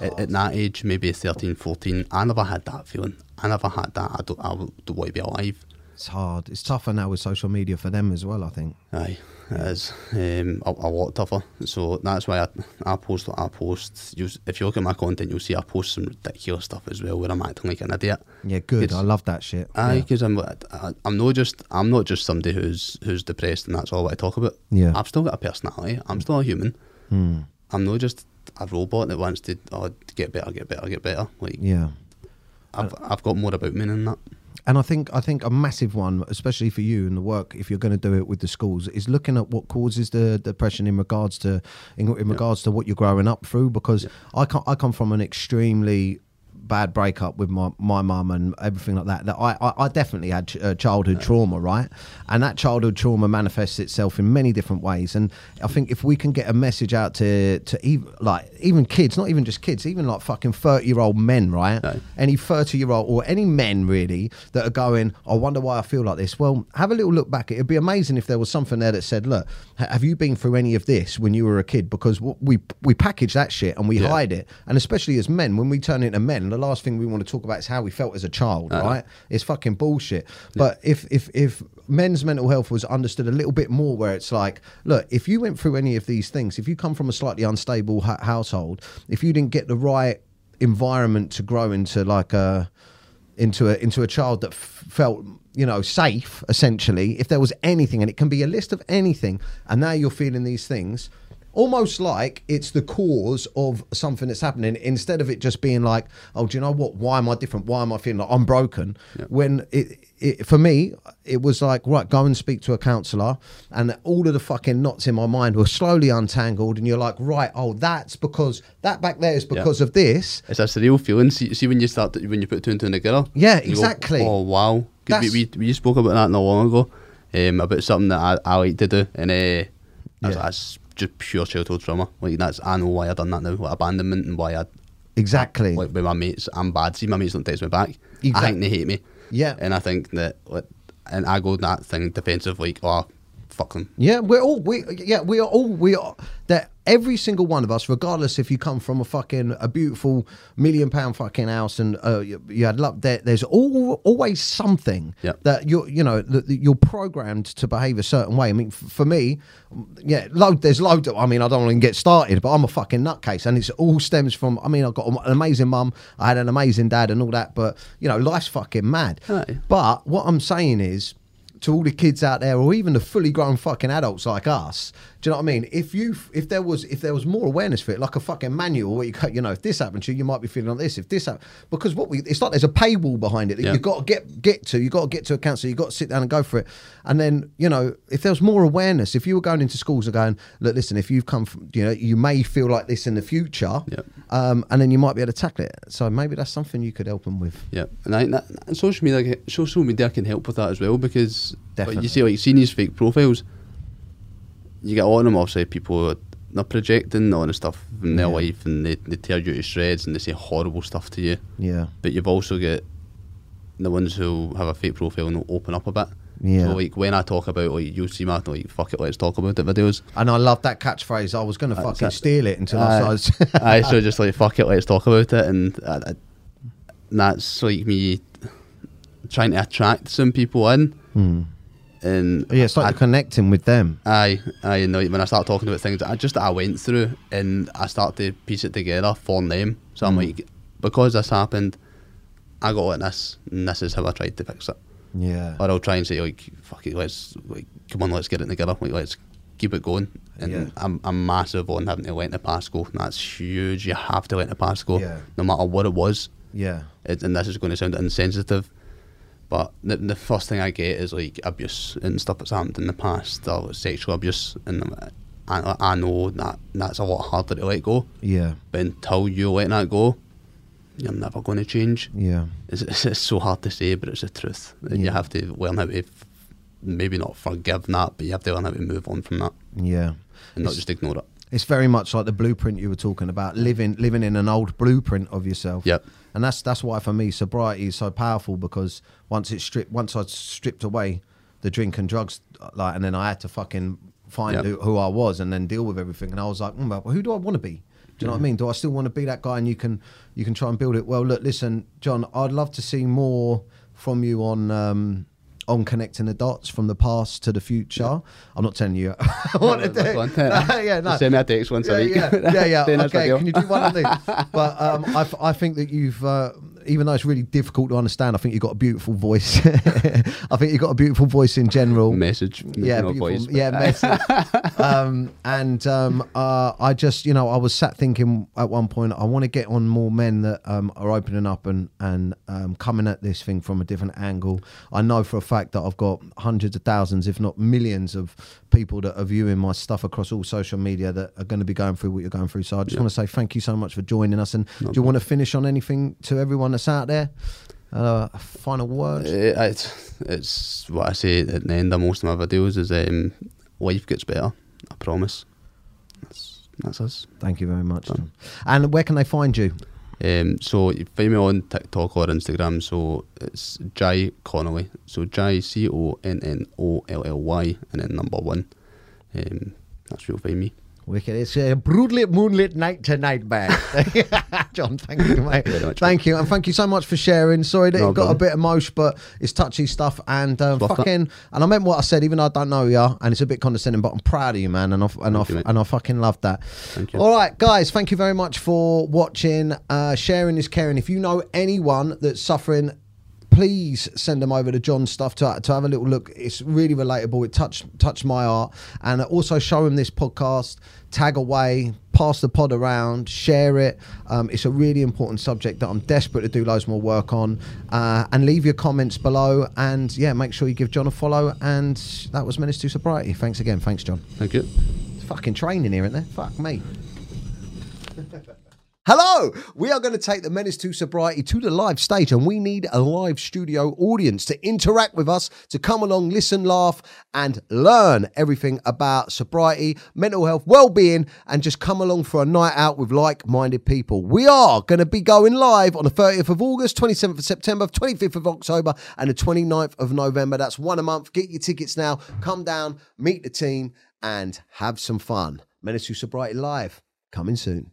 at, at that age, maybe 13, 14, I never had that feeling. I never had that. I don't, I don't want to be alive. It's hard. It's tougher now with social media for them as well, I think. Aye, it is um, a, a lot tougher. So that's why I, I post what I post. You, if you look at my content, you'll see I post some ridiculous stuff as well, where I'm acting like an idiot. Yeah, good. I love that shit. Aye, yeah. because I'm I, I'm not just I'm not just somebody who's who's depressed and that's all I talk about. Yeah. I've still got a personality. I'm still a human. I'm not just a robot that wants to oh, get better, get better, get better. Like yeah. I've uh, I've got more about me than that. And I think I think a massive one, especially for you and the work, if you're going to do it with the schools, is looking at what causes the depression in regards to in, in regards to what you're growing up through. Because I come I come from an extremely bad breakup with my my mum and everything like that. That I I, I definitely had ch- uh, childhood trauma, right? And that childhood trauma manifests itself in many different ways. And I think if we can get a message out to to even like even kids, not even just kids, even like fucking thirty year old men, right? Aye. any 30 year old or any men really that are going, I wonder why I feel like this. Well, have a little look back. It'd be amazing if there was something there that said, Look, have you been through any of this when you were a kid? Because we we package that shit and we Yeah. hide it. And especially as men, when we turn into men, last thing we want to talk about is how we felt as a child, uh-huh. right? It's fucking bullshit. But if if if men's mental health was understood a little bit more, where it's like, look, if you went through any of these things, if you come from a slightly unstable ha- household, if you didn't get the right environment to grow into like a into a into a child that f- felt you know safe essentially if there was anything and it can be a list of anything and now you're feeling these things almost like it's the cause of something that's happening instead of it just being like, oh, do you know what? Why am I different? Why am I feeling like I'm broken? When it, it, for me, it was like, right, go and speak to a counsellor, and all of the fucking knots in my mind were slowly untangled, and you're like, right, oh, that's because that back there is because of this. It's a surreal feeling. See, see when you start to, when you put two and two together. Yeah, you go, exactly. oh wow! We, we we spoke about that not long ago, um, about something that I, I like to do, and uh, Yeah. that's just pure childhood trauma. Like that's I know why I done that now, like abandonment, and why I Exactly. like with my mates. I'm bad. See, my mates don't text me back. Exact- I think they hate me. Yeah. and I think that, like, and I go that thing defensive, like, oh, fuck them. Yeah, we're all we yeah we are all we are that every single one of us, regardless if you come from a fucking a beautiful million pound fucking house and uh, you, you had love, there, there's all, always something Yep. that you're you know that you're programmed to behave a certain way. I mean, for me, yeah, load there's loads. Of, I mean, I don't want to get started, but I'm a fucking nutcase, and it's all stems from. I mean, I've got an amazing mum, I had an amazing dad, and all that, but you know, life's fucking mad. Aye. But what I'm saying is to all the kids out there, or even the fully grown fucking adults like us. Do you know what I mean? If you, if there was, if there was more awareness for it, like a fucking manual where you, go, you know, if this happened to you, you might be feeling like this. If this, happened, because what we, it's like there's a paywall behind it that Yeah. you've got to get get to. You got to get to a council. You've got to sit down and go for it. And then, you know, if there was more awareness, if you were going into schools and going, look, listen, if you've come from, you know, you may feel like this in the future, Yep. um, and then you might be able to tackle it. So maybe that's something you could help them with. Yeah, and I think that and social media, social media can help with that as well because like, you see, like seeing these fake profiles, you get a lot of them. Obviously, people are they're projecting all the stuff in their Yeah. life, and they, they tear you to shreds, and they say horrible stuff to you. Yeah. But you've also got the ones who have a fake profile and open up a bit. Yeah. So like when I talk about like you'll see my like fuck it, let's talk about it videos. And I love that catchphrase. I was going to Uh, fucking that- steal it until Aye. I was. Aye, so just like fuck it, let's talk about it, and, uh, uh, and that's like me trying to attract some people in, Hmm. And oh, yeah, it's like I, you're connecting with them. aye, aye, know when I start talking about things I just I went through, and I start to piece it together for them. So I'm mm. like, because this happened, I got like this, and this is how I tried to fix it. Yeah. Or I'll try and say like, fuck it, let's like, come on, let's get it together, like let's keep it going. And Yeah. I'm, I'm massive on having to let the past go. And that's huge. You have to let the past go, Yeah. no matter what it was. Yeah. It, and this is going to sound insensitive, but the, the first thing I get is like abuse and stuff that's happened in the past, or sexual abuse, and I, I know that that's a lot harder to let go. Yeah. But until you let that go, you're never going to change. Yeah. It's, it's, it's so hard to say, but it's the truth. And You have to learn how to f- maybe not forgive that, but you have to learn how to move on from that Yeah. and not just ignore it. It's very much like the blueprint you were talking about, living living in an old blueprint of yourself. Yep. And that's that's why for me sobriety is so powerful because once it's stripped, once I stripped away the drink and drugs, like, and then I had to fucking find Yep. who, who I was and then deal with everything. And I was like, mm, well, who do I want to be? Do you know what I mean? Do I still want to be that guy? And you can you can try and build it. Well, look, listen, John, I'd love to see more from you on. Um, on connecting the dots from the past to the future. I'm not telling you I want to do. One- yeah, no. Send me a text once Yeah, a week. yeah, yeah, yeah. Okay, can you do one of these? But um, I, I think that you've, uh, even though it's really difficult to understand, I think you've got a beautiful voice. I think you've got a beautiful voice in general. Message, Yeah, no voice, yeah, message. um, and um, uh, I just, you know, I was sat thinking at one point, I want to get on more men that um, are opening up and and um, coming at this thing from a different angle. I know for a fact that I've got hundreds of thousands, if not millions, of people that are viewing my stuff across all social media that are going to be going through what you're going through. So I just want to say thank you so much for joining us. And do you want to finish on anything to everyone that's out there? Uh, final words. Uh, it's, it's what I say at the end of most of my videos is um, life gets better. I promise. That's, that's us. Thank you very much. And where can they find you? Um, so you find me on TikTok or Instagram. So it's Jai Connolly. So Jai C O N N O L L Y and then number one. Um, that's where you'll find me. Wicked. It's a broodlit moonlit night tonight, man. John, thank you, mate. Very much, thank you, and thank you so much for sharing. Sorry that No it got a bit emotional, but it's touchy stuff. And um, fucking, and I meant what I said, even though I don't know you, and it's a bit condescending, but I'm proud of you, man. And I and I you, and I fucking love that. Thank you. All right, guys, thank you very much for watching. Uh, sharing is caring. If you know anyone that's suffering please send them over to John's stuff to, to have a little look. It's really relatable. It touched touched my heart, and also show him this podcast. Tag away, pass the pod around, share it. Um, it's a really important subject that I'm desperate to do loads more work on. Uh, and leave your comments below. And yeah, make sure you give John a follow. And that was Menace to Sobriety. Thanks again. Thanks, John. Thank you. It's fucking training here, isn't there? Fuck me. Hello! We are going to take the Menace to Sobriety to the live stage, and we need a live studio audience to interact with us, to come along, listen, laugh, and learn everything about sobriety, mental health, well being, and just come along for a night out with like minded people. We are going to be going live on the 30th of August, 27th of September, 25th of October, and the 29th of November. That's one a month. Get your tickets now. Come down, meet the team, and have some fun. Menace to Sobriety Live, coming soon.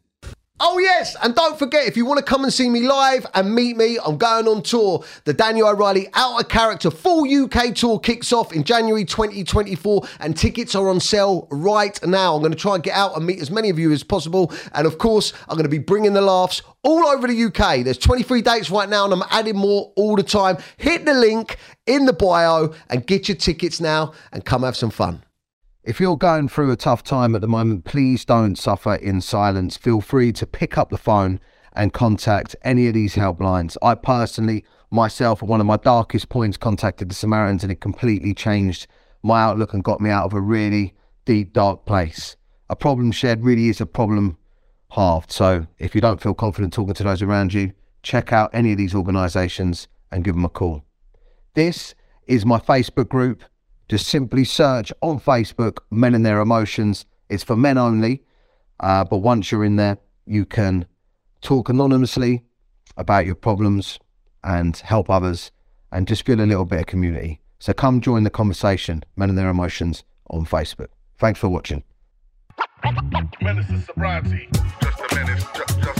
Oh, yes. And don't forget, if you want to come and see me live and meet me, I'm going on tour. The Daniel O'Reilly Out of Character full UK tour kicks off in January 2024, and tickets are on sale right now. I'm going to try and get out and meet as many of you as possible. And of course, I'm going to be bringing the laughs all over the UK. There's 23 dates right now, and I'm adding more all the time. Hit the link in the bio and get your tickets now and come have some fun. If you're going through a tough time at the moment, please don't suffer in silence. Feel free to pick up the phone and contact any of these helplines. I personally, myself, at one of my darkest points, contacted the Samaritans and it completely changed my outlook and got me out of a really deep, dark place. A problem shared really is a problem halved. So if you don't feel confident talking to those around you, check out any of these organisations and give them a call. This is my Facebook group. Just simply search on Facebook Men and Their Emotions. It's for men only. Uh, but once you're in there, you can talk anonymously about your problems and help others and just feel a little bit of community. So come join the conversation, Men and Their Emotions, on Facebook. Thanks for watching. Menace sobriety. Just a menace. Just, just